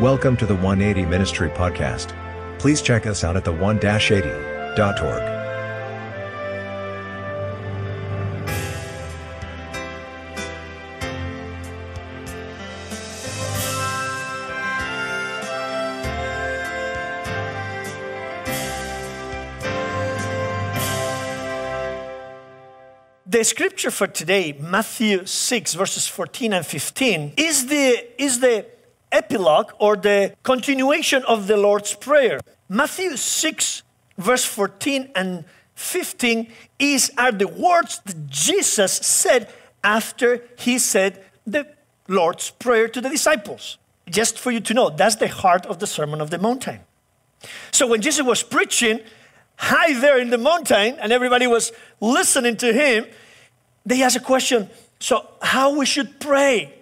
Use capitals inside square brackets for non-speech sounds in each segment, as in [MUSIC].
Welcome to the 180 Ministry Podcast. Please check us out at the 1-80.org. The scripture for today, Matthew 6, verses 14 and 15, is the, is the epilogue or the continuation of the Lord's Prayer. Matthew 6, verse 14 and 15 is, are the words that Jesus said after he said the Lord's Prayer to the disciples. Just for you to know, that's the heart of the Sermon of the Mountain. So when Jesus was preaching high there in the mountain and everybody was listening to him, they asked a question so, how we should pray?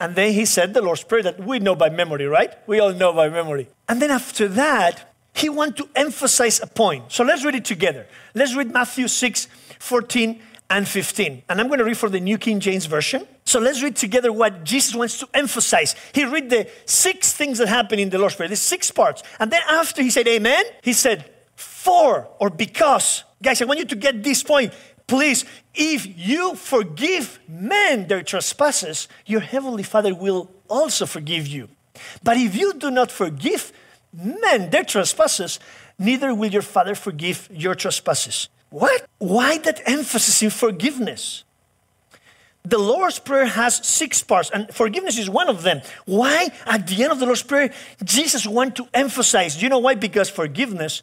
And then he said the Lord's Prayer that we know by memory, right? We all know by memory. And then after that, he wanted to emphasize a point. So let's read it together. Let's read Matthew 6, 14 and 15. And I'm going to read for the New King James Version. So let's read together what Jesus wants to emphasize. He read the six things that happen in the Lord's Prayer, the six parts. And then after he said amen, he said, for or because. Guys, I want you to get this point. Please, if you forgive men their trespasses, your heavenly Father will also forgive you. But if you do not forgive men their trespasses, neither will your Father forgive your trespasses. What? Why that emphasis in forgiveness? The Lord's Prayer has six parts, and forgiveness is one of them. Why, at the end of the Lord's Prayer, Jesus wants to emphasize? You know why? Because forgiveness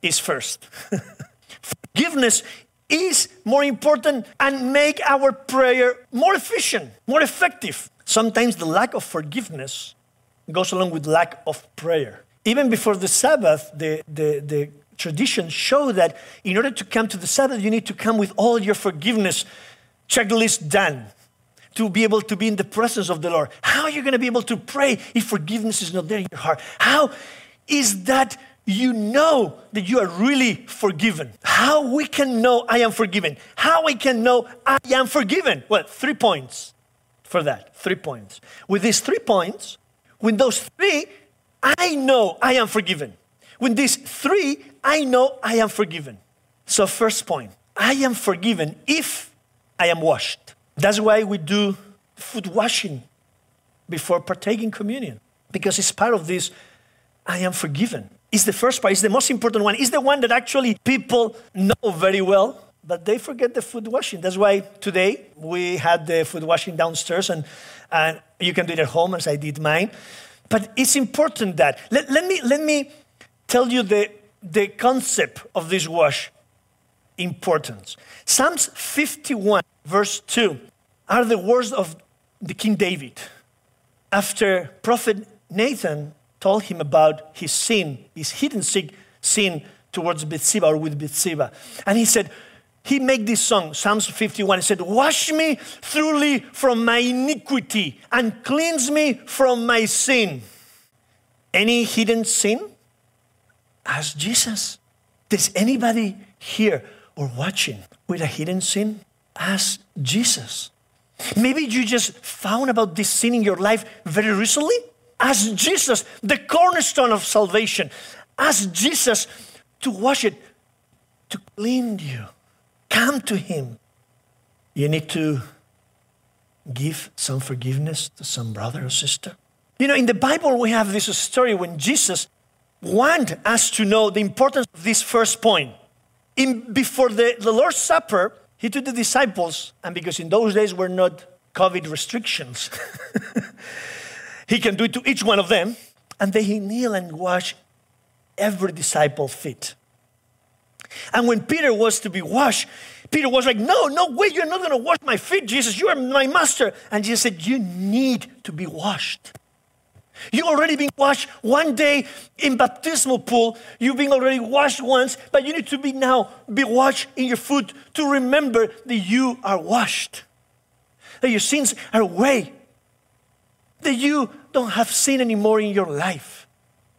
is first. [LAUGHS] forgiveness is more important and make our prayer more efficient, more effective. Sometimes the lack of forgiveness goes along with lack of prayer. Even before the Sabbath, the, the, the tradition show that in order to come to the Sabbath, you need to come with all your forgiveness checklist done to be able to be in the presence of the Lord. How are you going to be able to pray if forgiveness is not there in your heart? How is that you know that you are really forgiven. How we can know I am forgiven? How I can know I am forgiven? Well, three points for that. Three points. With these three points, with those three, I know I am forgiven. With these three, I know I am forgiven. So, first point I am forgiven if I am washed. That's why we do foot washing before partaking communion, because it's part of this I am forgiven is the first part, is the most important one, is the one that actually people know very well, but they forget the foot washing. That's why today we had the foot washing downstairs, and, and you can do it at home as I did mine. But it's important that, let, let, me, let me tell you the, the concept of this wash importance. Psalms 51, verse 2, are the words of the King David. After Prophet Nathan told him about his sin, his hidden sin towards Bathsheba or with Bathsheba. And he said, he made this song, Psalms 51. He said, Wash me thoroughly from my iniquity and cleanse me from my sin. Any hidden sin? Ask Jesus. Does anybody here or watching with a hidden sin? Ask Jesus. Maybe you just found about this sin in your life very recently Ask Jesus, the cornerstone of salvation. Ask Jesus to wash it, to clean you. Come to Him. You need to give some forgiveness to some brother or sister. You know, in the Bible, we have this story when Jesus wanted us to know the importance of this first point. In, before the, the Lord's Supper, he took the disciples, and because in those days were not COVID restrictions, [LAUGHS] He can do it to each one of them. And then he kneel and wash every disciple feet. And when Peter was to be washed, Peter was like, No, no way, you're not going to wash my feet, Jesus. You are my master. And Jesus said, You need to be washed. You already been washed one day in baptismal pool. You've been already washed once, but you need to be now be washed in your foot to remember that you are washed, that your sins are away, that you don't have sin anymore in your life.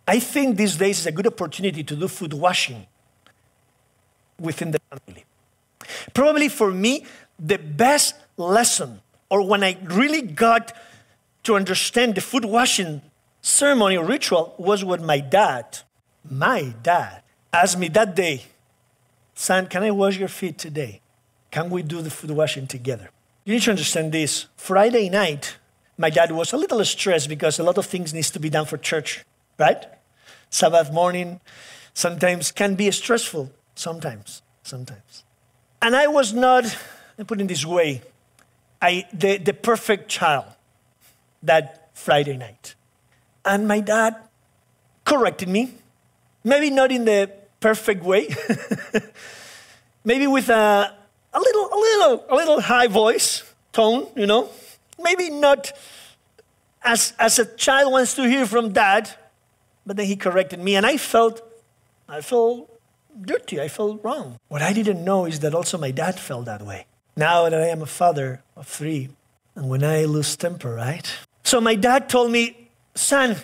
I think these days is a good opportunity to do foot washing within the family. Probably for me, the best lesson, or when I really got to understand the foot washing ceremony or ritual was when my dad, my dad, asked me that day, Son, can I wash your feet today? Can we do the foot washing together? You need to understand this. Friday night, my dad was a little stressed because a lot of things needs to be done for church, right? Sabbath morning sometimes can be stressful. Sometimes, sometimes. And I was not, I put it this way, I, the, the perfect child that Friday night. And my dad corrected me, maybe not in the perfect way, [LAUGHS] maybe with a, a little, a little, a little high voice tone, you know, maybe not as, as a child wants to hear from dad, but then he corrected me, and I felt, I felt dirty. I felt wrong. What I didn't know is that also my dad felt that way. Now that I am a father of three, and when I lose temper, right? So my dad told me, son,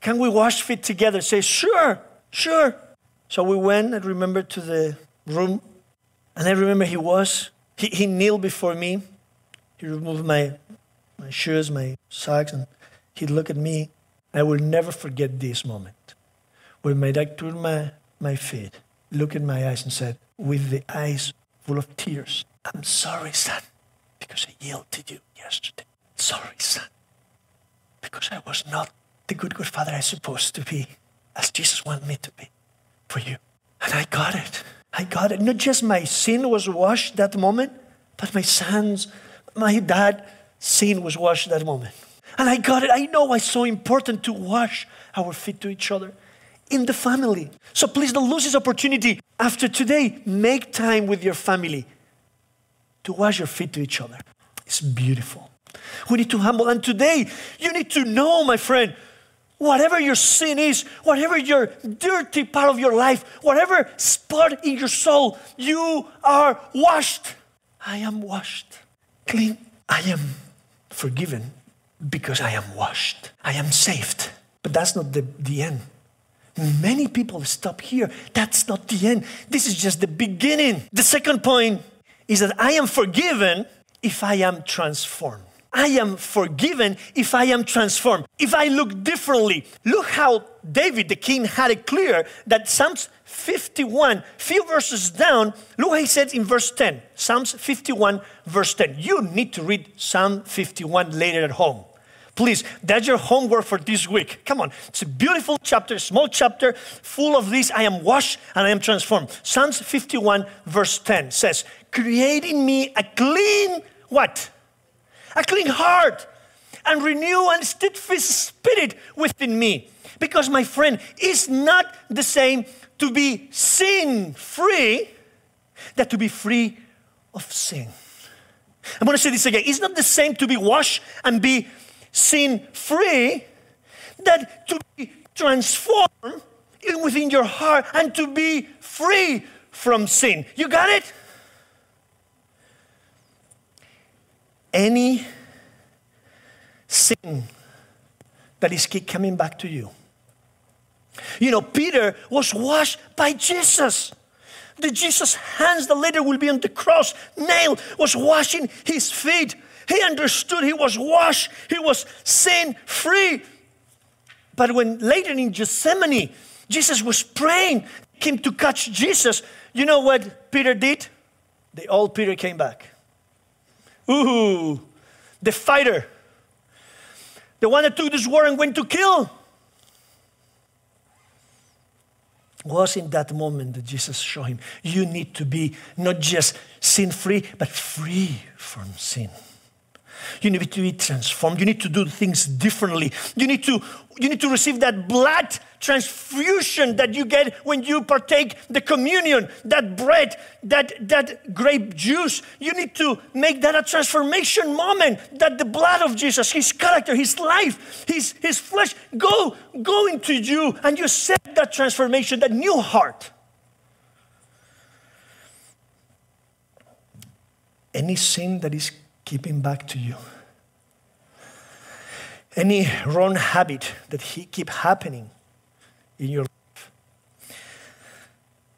can we wash feet together? Say, sure, sure. So we went, I remember, to the room, and I remember he was, he, he kneeled before me. He removed my, my shoes, my socks, and he'd look at me. I will never forget this moment when my dad turned my, my feet, looked in my eyes, and said, with the eyes full of tears, I'm sorry, son, because I yelled to you yesterday. Sorry, son, because I was not the good, good father I supposed to be, as Jesus wanted me to be for you. And I got it. I got it. Not just my sin was washed that moment, but my son's, my dad sin was washed that moment. And I got it. I know it's so important to wash our feet to each other in the family. So please don't lose this opportunity. After today, make time with your family to wash your feet to each other. It's beautiful. We need to humble. And today, you need to know, my friend, whatever your sin is, whatever your dirty part of your life, whatever spot in your soul, you are washed. I am washed. Clean. I am forgiven because I am washed. I am saved. But that's not the, the end. Many people stop here. That's not the end. This is just the beginning. The second point is that I am forgiven if I am transformed. I am forgiven if I am transformed, if I look differently. Look how David, the king, had it clear that Psalms 51, few verses down, look he said in verse 10. Psalms 51, verse 10. You need to read Psalm 51 later at home. Please, that's your homework for this week. Come on. It's a beautiful chapter, small chapter, full of this. I am washed and I am transformed. Psalms 51, verse 10 says, Creating me a clean, what? A clean heart and renew and steadfast spirit within me. Because, my friend, it's not the same to be sin free that to be free of sin. I'm going to say this again. It's not the same to be washed and be sin free that to be transformed within your heart and to be free from sin. You got it? Any sin that is keep coming back to you. You know, Peter was washed by Jesus. The Jesus hands that later will be on the cross, nailed, was washing his feet. He understood he was washed, he was sin free. But when later in Gethsemane, Jesus was praying, came to catch Jesus, you know what Peter did? The old Peter came back. Ooh, the fighter, the one that took this war and went to kill. Was in that moment that Jesus showed him you need to be not just sin free, but free from sin. You need to be transformed. You need to do things differently. You need to, you need to receive that blood transfusion that you get when you partake the communion, that bread, that, that grape juice. You need to make that a transformation moment that the blood of Jesus, his character, his life, his, his flesh go, go into you and you set that transformation, that new heart. Any sin that is keeping back to you. Any wrong habit that he keep happening in your life.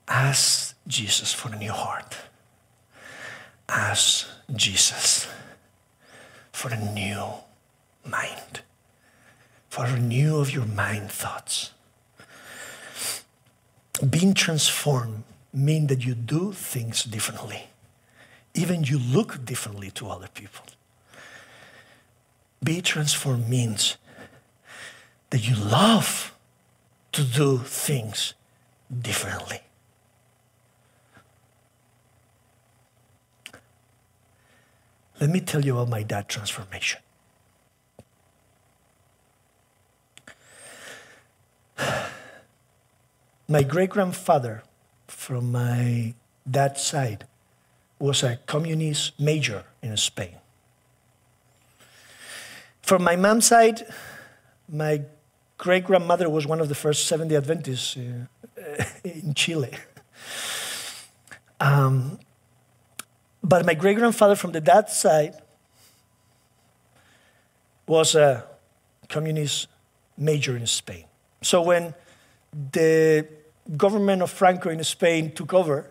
Ask Jesus for a new heart. Ask Jesus for a new mind. for a renew of your mind thoughts. Being transformed means that you do things differently. Even you look differently to other people. Be transformed means that you love to do things differently. Let me tell you about my dad transformation. [SIGHS] My great grandfather from my dad's side was a communist major in Spain. From my mom's side, my great grandmother was one of the first 70 Adventists uh, in Chile. Um, but my great grandfather from the dad's side was a communist major in Spain. So when the government of Franco in Spain took over,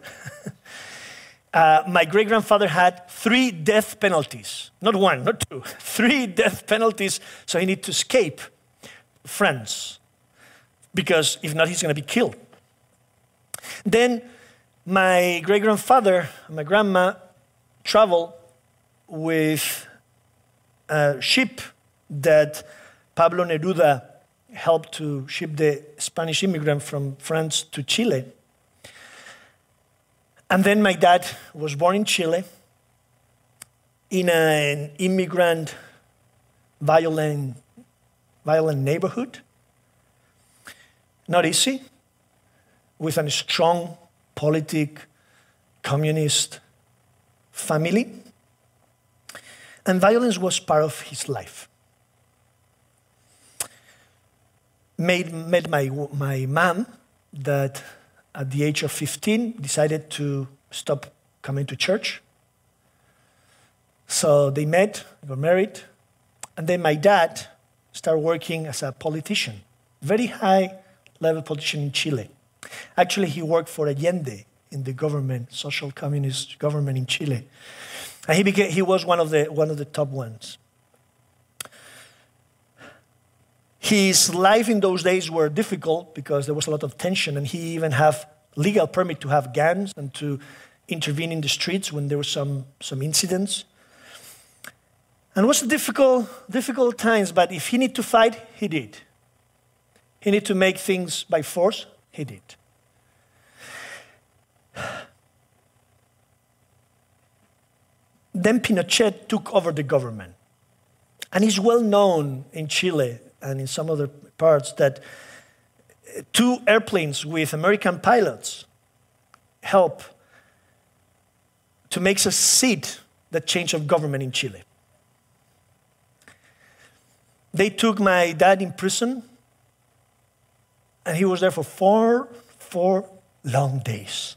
[LAUGHS] uh, my great grandfather had three death penalties. Not one, not two, [LAUGHS] three death penalties. So he needed to escape France because if not, he's going to be killed. Then my great grandfather, and my grandma, traveled with a ship that Pablo Neruda helped to ship the Spanish immigrant from France to Chile. And then my dad was born in Chile in an immigrant violent, violent neighborhood. Not easy, with a strong politic communist family. And violence was part of his life. Made, met my, my mom that at the age of 15 decided to stop coming to church. So they met, got married, and then my dad started working as a politician, very high level politician in Chile. Actually, he worked for Allende in the government, social communist government in Chile. And he, became, he was one of, the, one of the top ones. His life in those days were difficult because there was a lot of tension, and he even had legal permit to have guns and to intervene in the streets when there were some, some incidents. And it was difficult, difficult times, but if he needed to fight, he did. He needed to make things by force, he did. Then Pinochet took over the government. And it's well known in Chile and in some other parts that uh, two airplanes with American pilots help to make succeed the change of government in Chile. They took my dad in prison, and he was there for four, four long days.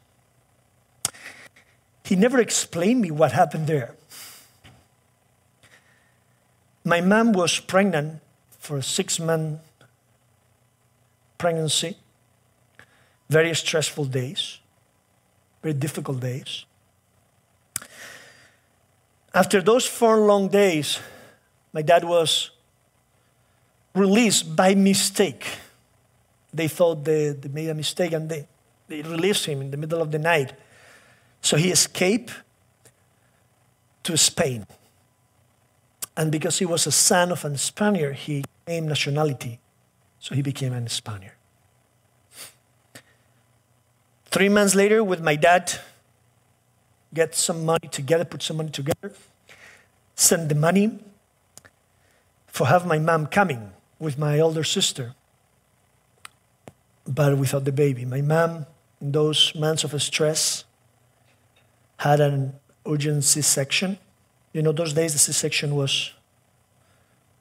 He never explained me what happened there. My mom was pregnant for a six month pregnancy, very stressful days, very difficult days. After those four long days, my dad was released by mistake. They thought they, they made a mistake and they, they released him in the middle of the night. So he escaped to Spain. And because he was a son of a Spaniard, he gained nationality. So he became a Spaniard. Three months later, with my dad, get some money together, put some money together, send the money for have my mom coming with my older sister, but without the baby. My mom, in those months of stress, had an urgent C-section. You know, those days the C-section was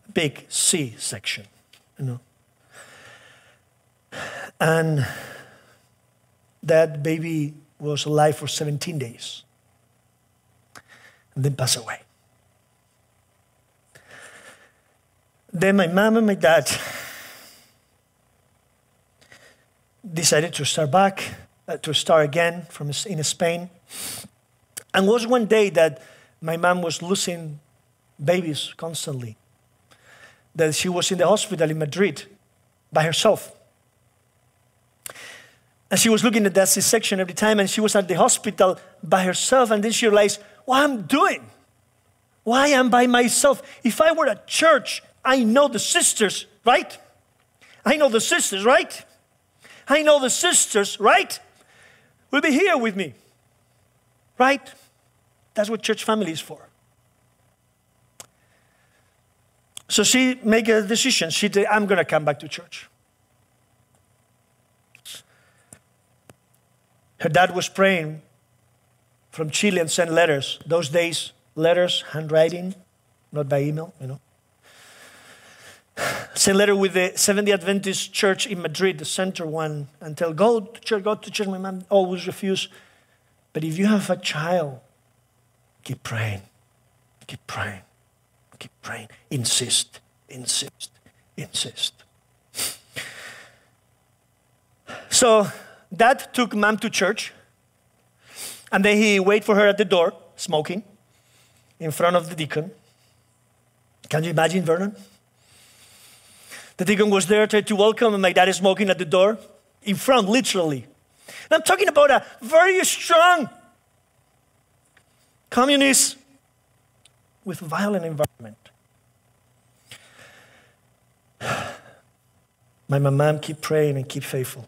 a big C-section, you know. And that baby was alive for 17 days and then passed away. Then my mom and my dad decided to start back, uh, to start again from in Spain. And was one day that my mom was losing babies constantly. that she was in the hospital in Madrid by herself. And she was looking at that C-section every time, and she was at the hospital by herself. And then she realized, what I'm doing? Why am I by myself? If I were at church, I know the sisters, right? I know the sisters, right? I know the sisters, right? Will be here with me, right? That's what church family is for. So she made a decision. She said, I'm going to come back to church. Her dad was praying from Chile and sent letters. Those days, letters, handwriting, not by email, you know. Sent letter with the Seventh day Adventist church in Madrid, the center one, and tell, go to church, go to church. My mom always refused. But if you have a child, keep praying, keep praying, keep praying. Insist, insist, insist. So Dad took mom to church, and then he waited for her at the door, smoking, in front of the deacon. Can you imagine, Vernon? The deacon was there to, to welcome, and my dad is smoking at the door, in front, literally. And I'm talking about a very strong communist with violent environment. [SIGHS] My mom keep praying and keep faithful.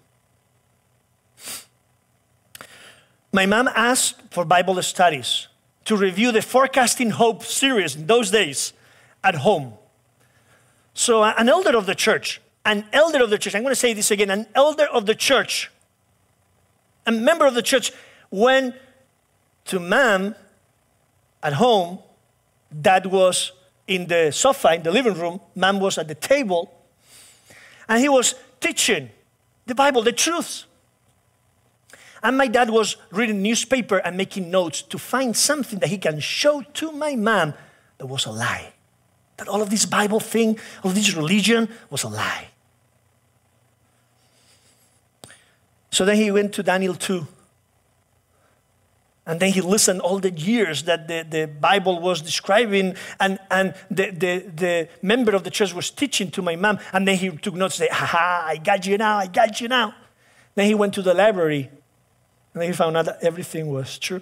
My mom asked for Bible studies to review the Forecasting Hope series in those days at home. So, uh, an elder of the church, an elder of the church, I'm going to say this again, an elder of the church, a member of the church, went to mom at home, dad was in the sofa in the living room, mom was at the table, and he was teaching the Bible, the truths. And my dad was reading newspaper and making notes to find something that he can show to my mom that was a lie. That all of this Bible thing, all of this religion was a lie. So then he went to Daniel 2. And then he listened all the years that the, the Bible was describing, and, and the, the, the member of the church was teaching to my mom. And then he took notes, say, ha ha, I got you now, I got you now. Then he went to the library and then he found out that everything was true.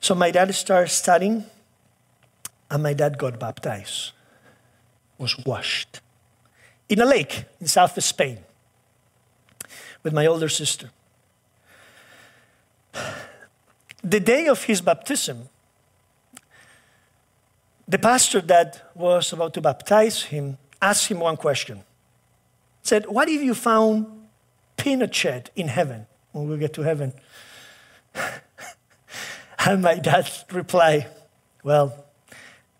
So my dad started studying, and my dad got baptized, was washed in a lake in south Spain with my older sister. The day of his baptism, the pastor that was about to baptize him asked him one question. Said, What if you found Pinochet in heaven when we get to heaven. [LAUGHS] and my dad replied, Well,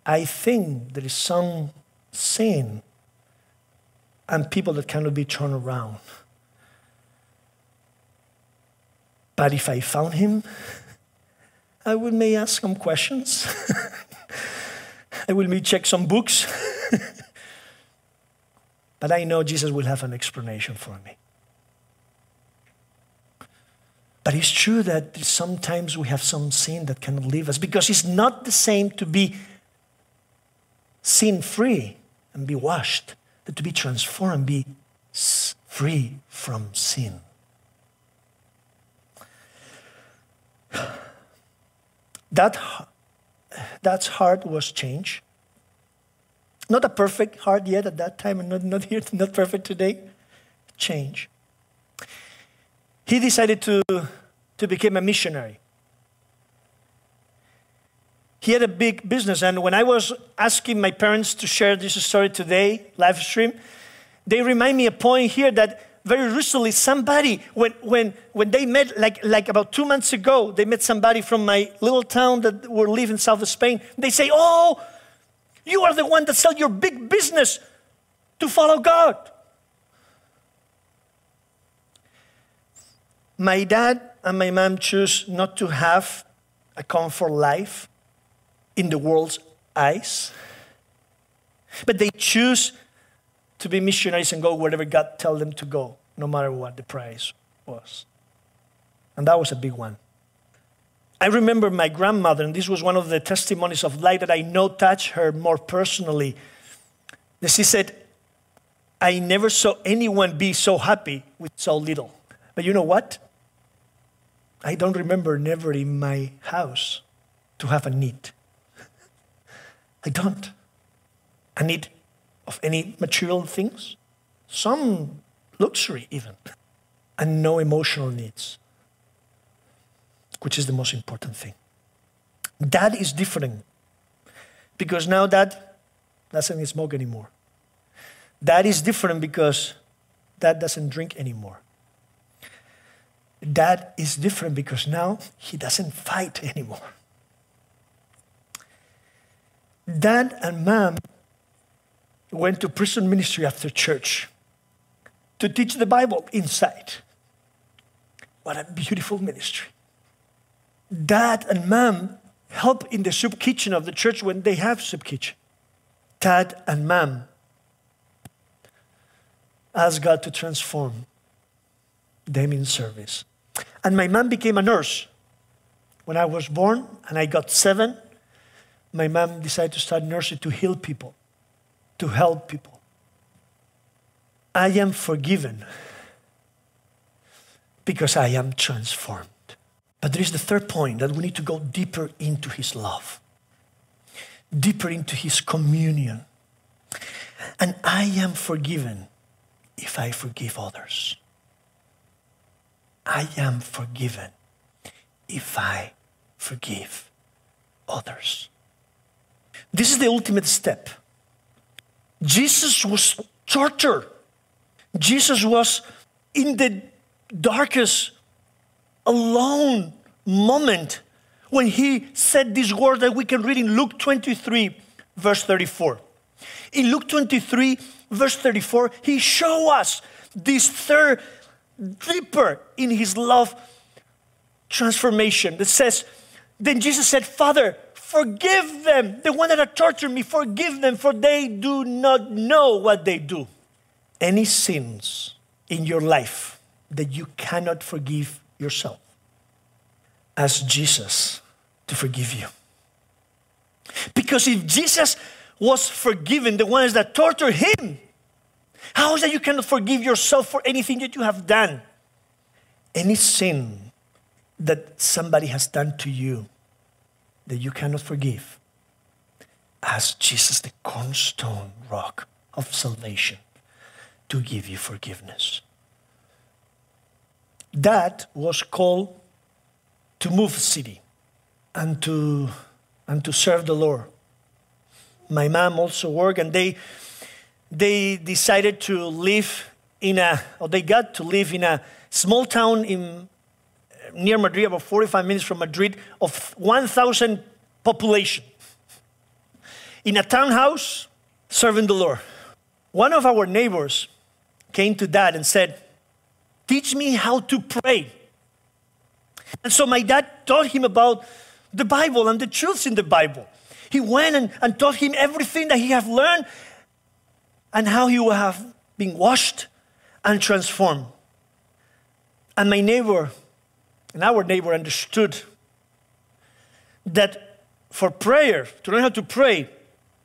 I think there is some sin and people that cannot be turned around. But if I found him, I would may ask some questions. [LAUGHS] I will may check some books. [LAUGHS] but I know Jesus will have an explanation for me. But it's true that sometimes we have some sin that can leave us because it's not the same to be sin free and be washed, than to be transformed be free from sin. [SIGHS] That, that heart was changed. Not a perfect heart yet at that time, and not, not here, [LAUGHS] not perfect today. Change he decided to, to become a missionary. He had a big business, and when I was asking my parents to share this story today, live stream, they remind me a point here that very recently somebody, when, when, when they met, like, like about two months ago, they met somebody from my little town that were living south of Spain. They say, Oh, you are the one that sell your big business to follow God. My dad and my mom choose not to have a comfort life in the world's eyes, but they choose to be missionaries and go wherever God tells them to go, no matter what the price was. And that was a big one. I remember my grandmother, and this was one of the testimonies of light that I know touched her more personally. She said, I never saw anyone be so happy with so little. But you know what? I don't remember never in my house to have a need. I don't. I need of any material things, some luxury even, and no emotional needs, which is the most important thing. Dad is different because now dad doesn't smoke anymore. Dad is different because dad doesn't drink anymore. Dad is different because now he doesn't fight [LAUGHS] anymore. Dad and mom went to prison ministry after church to teach the Bible inside. What a beautiful ministry. Dad and mom help in the soup kitchen of the church when they have soup kitchen. Dad and mom ask God to transform them in service. And my mom became a nurse. When I was born and I got seven, my mom decided to start nursing to heal people, to help people. I am forgiven because I am transformed. But there is the third point that we need to go deeper into his love, deeper into his communion. And I am forgiven if I forgive others. I am forgiven if I forgive others. This is the ultimate step. Jesus was tortured. Jesus was in the darkest, alone moment when he said these words that we can read in Luke 23, verse 34. In Luke 23, verse 34, he show us this third deeper in his love transformation that says, Then Jesus said, Father, forgive them, the one that have tortured me, forgive them, for they do not know what they do. Any sins in your life that you cannot forgive yourself, ask Jesus to forgive you. Because if Jesus was forgiven the ones that tortured him, how is that you cannot forgive yourself for anything that you have done? Any sin that somebody has done to you that you cannot forgive, ask Jesus, the cornerstone rock of salvation, to give you forgiveness. That was called to move a city and to, and to serve the Lord. My mom also worked, and they they decided to live in a, or they got to live in a small town in, near Madrid, about 45 minutes from Madrid, of 1,000 population. In a townhouse, serving the Lord. One of our neighbors came to dad and said, Teach me how to pray. And so my dad taught him about the Bible and the truths in the Bible. He went and, and taught him everything that he had learned and how he will have been washed and transformed. And my neighbor and our neighbor understood that for prayer, to learn how to pray,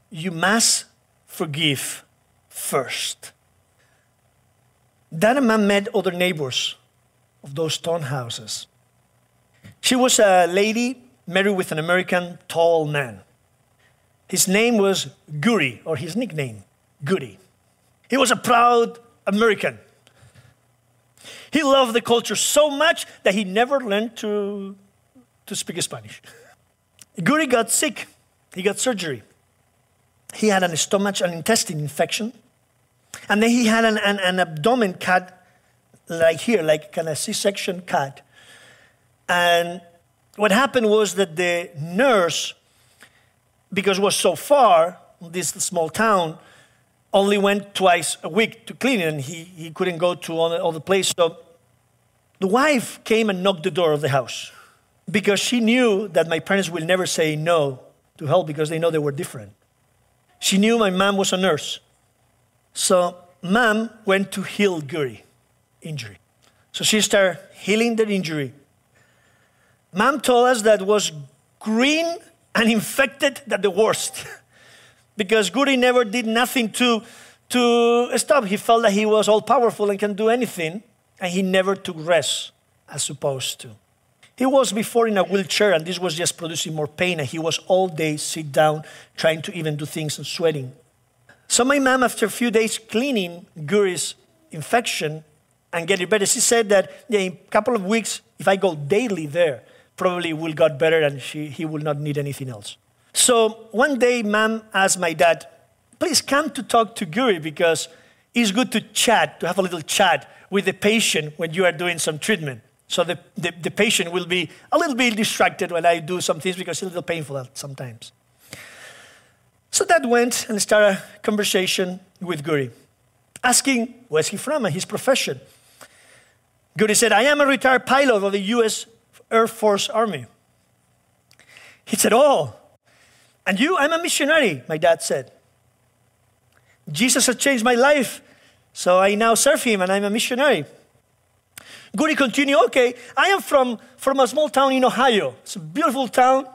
you must forgive first. That man met other neighbors of those stone townhouses. She was a lady married with an American tall man. His name was Guri, or his nickname, Guri. He was a proud American. He loved the culture so much that he never learned to, to speak Spanish. Guri got sick. He got surgery. He had an stomach and intestine infection. And then he had an, an, an abdomen cut, like here, like kind of C section cut. And what happened was that the nurse, because it was so far, this small town, only went twice a week to clean it, and he, he couldn't go to all the, all the place. So the wife came and knocked the door of the house because she knew that my parents will never say no to help because they know they were different. She knew my mom was a nurse. So mom went to heal Guri injury. So she started healing the injury. Mom told us that was green and infected at the worst. [LAUGHS] because Guri never did nothing to, to stop. He felt that he was all powerful and can do anything, and he never took rest as supposed to. He was before in a wheelchair, and this was just producing more pain, and he was all day sit down, trying to even do things and sweating. So my mom, after a few days cleaning Guri's infection and getting better, she said that yeah, in a couple of weeks, if I go daily there, probably will got better and she, he will not need anything else. So one day, mom asked my dad, please come to talk to Guri because it's good to chat, to have a little chat with the patient when you are doing some treatment. So the, the, the, patient will be a little bit distracted when I do some things because it's a little painful sometimes. So that went and started a conversation with Guri, asking where's he from and his profession. Guri said, I am a retired pilot of the US Air Force Army. He said, Oh, and you? I'm a missionary, my dad said. Jesus has changed my life, so I now serve him and I'm a missionary. Guri continued, okay, I am from, from a small town in Ohio. It's a beautiful town,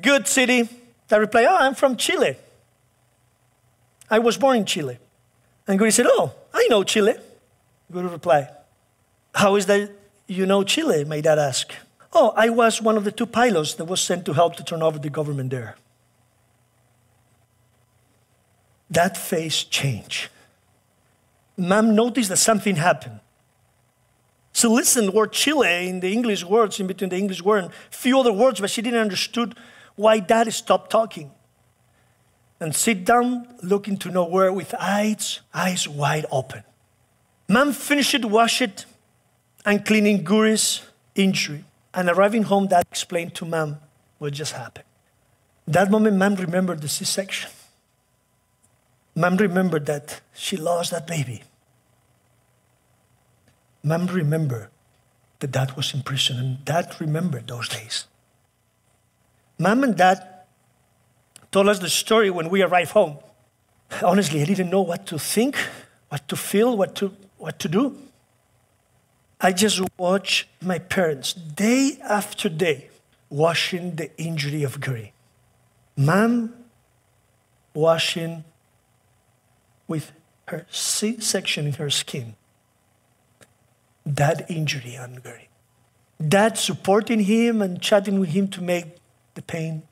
good city. I replied, oh, I'm from Chile. I was born in Chile. And Guri said, oh, I know Chile. Guri replied, how is that you know Chile? My dad asked. Oh, I was one of the two pilots that was sent to help to turn over the government there. That face changed. Mom noticed that something happened. So listen, word Chile in the English words, in between the English word and a few other words, but she didn't understood why dad stopped talking. And sit down looking to nowhere with eyes, eyes wide open. Mom finished washing and cleaning Guri's injury. And arriving home, dad explained to mom what just happened. That moment, mom remembered the C section. Mom remembered that she lost that baby. Mom remembered that dad was in prison, and dad remembered those days. Mom and dad told us the story when we arrived home. Honestly, I didn't know what to think, what to feel, what to, what to do. I just watched my parents day after day washing the injury of Guri. Mom washing with her C section in her skin that injury on Gary. Dad supporting him and chatting with him to make the pain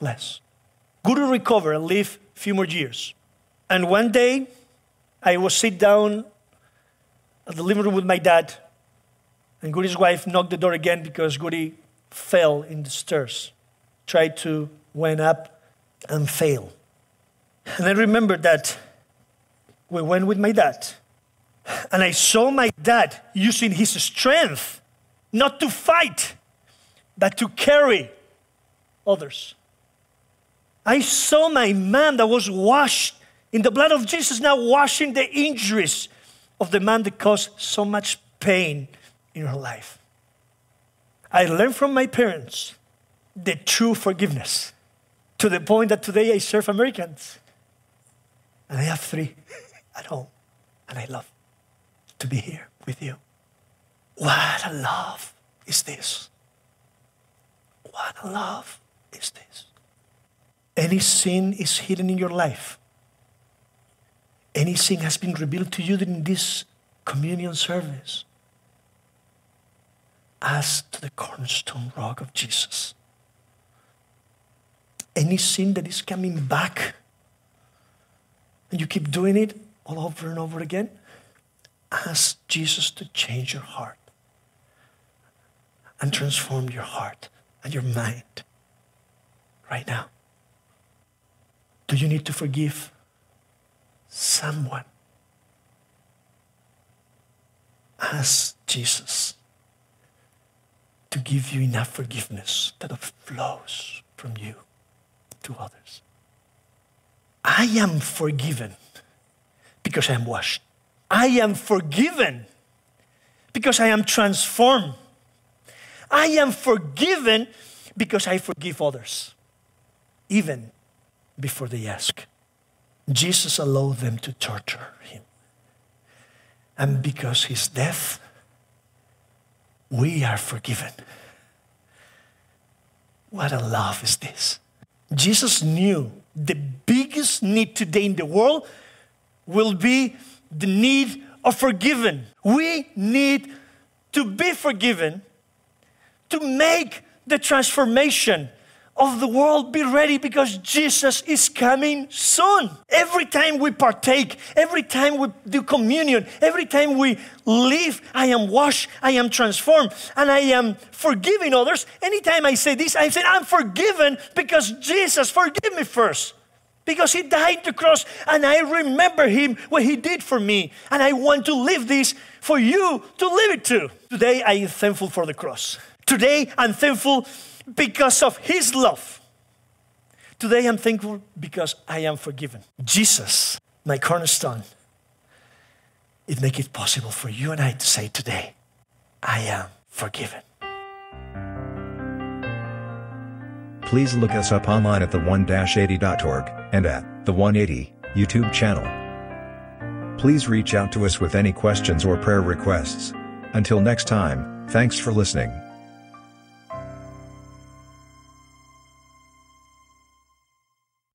less. Guri recovered and lived a few more years. And one day, I was sit down at the living room with my dad, and Guri's wife knocked the door again because Guri fell in the stairs, tried to went up and failed. And I remember that we went with my dad and I saw my dad using his strength not to fight, but to carry others. I saw my man that was washed in the blood of Jesus now washing the injuries of the man that caused so much pain in her life. I learned from my parents the true forgiveness to the point that today I serve Americans. And I have three at home, and I love to be here with you. What a love is this? What a love is this? Any sin is hidden in your life. Any sin has been revealed to you in this communion service. As to the cornerstone rock of Jesus. Any sin that is coming back and you keep doing it all over and over again, ask Jesus to change your heart and transform your heart and your mind right now. Do you need to forgive someone? Ask Jesus to give you enough forgiveness that flows from you to others. I am forgiven because I am washed. I am forgiven because I am transformed. I am forgiven because I forgive others, even before they ask. Jesus allowed them to torture him. And because his death We are forgiven. What a love is this? Jesus knew the biggest need today in the world will be the need of forgiven. We need to be forgiven to make the transformation of the world be ready because Jesus is coming soon. Every time we partake, every time we do communion, every time we live, I am washed, I am transformed, and I am forgiving others. Anytime I say this, I say, I'm forgiven because Jesus forgive me first. Because he died the cross and I remember him what he did for me. And I want to live this for you to live it too. Today I am thankful for the cross. Today I'm thankful because of His love. Today I'm thankful because I am forgiven. Jesus, my cornerstone, it makes it possible for you and I to say today, I am forgiven. Please look us up online at the1-80.org and at the 180 YouTube channel. Please reach out to us with any questions or prayer requests. Until next time, thanks for listening.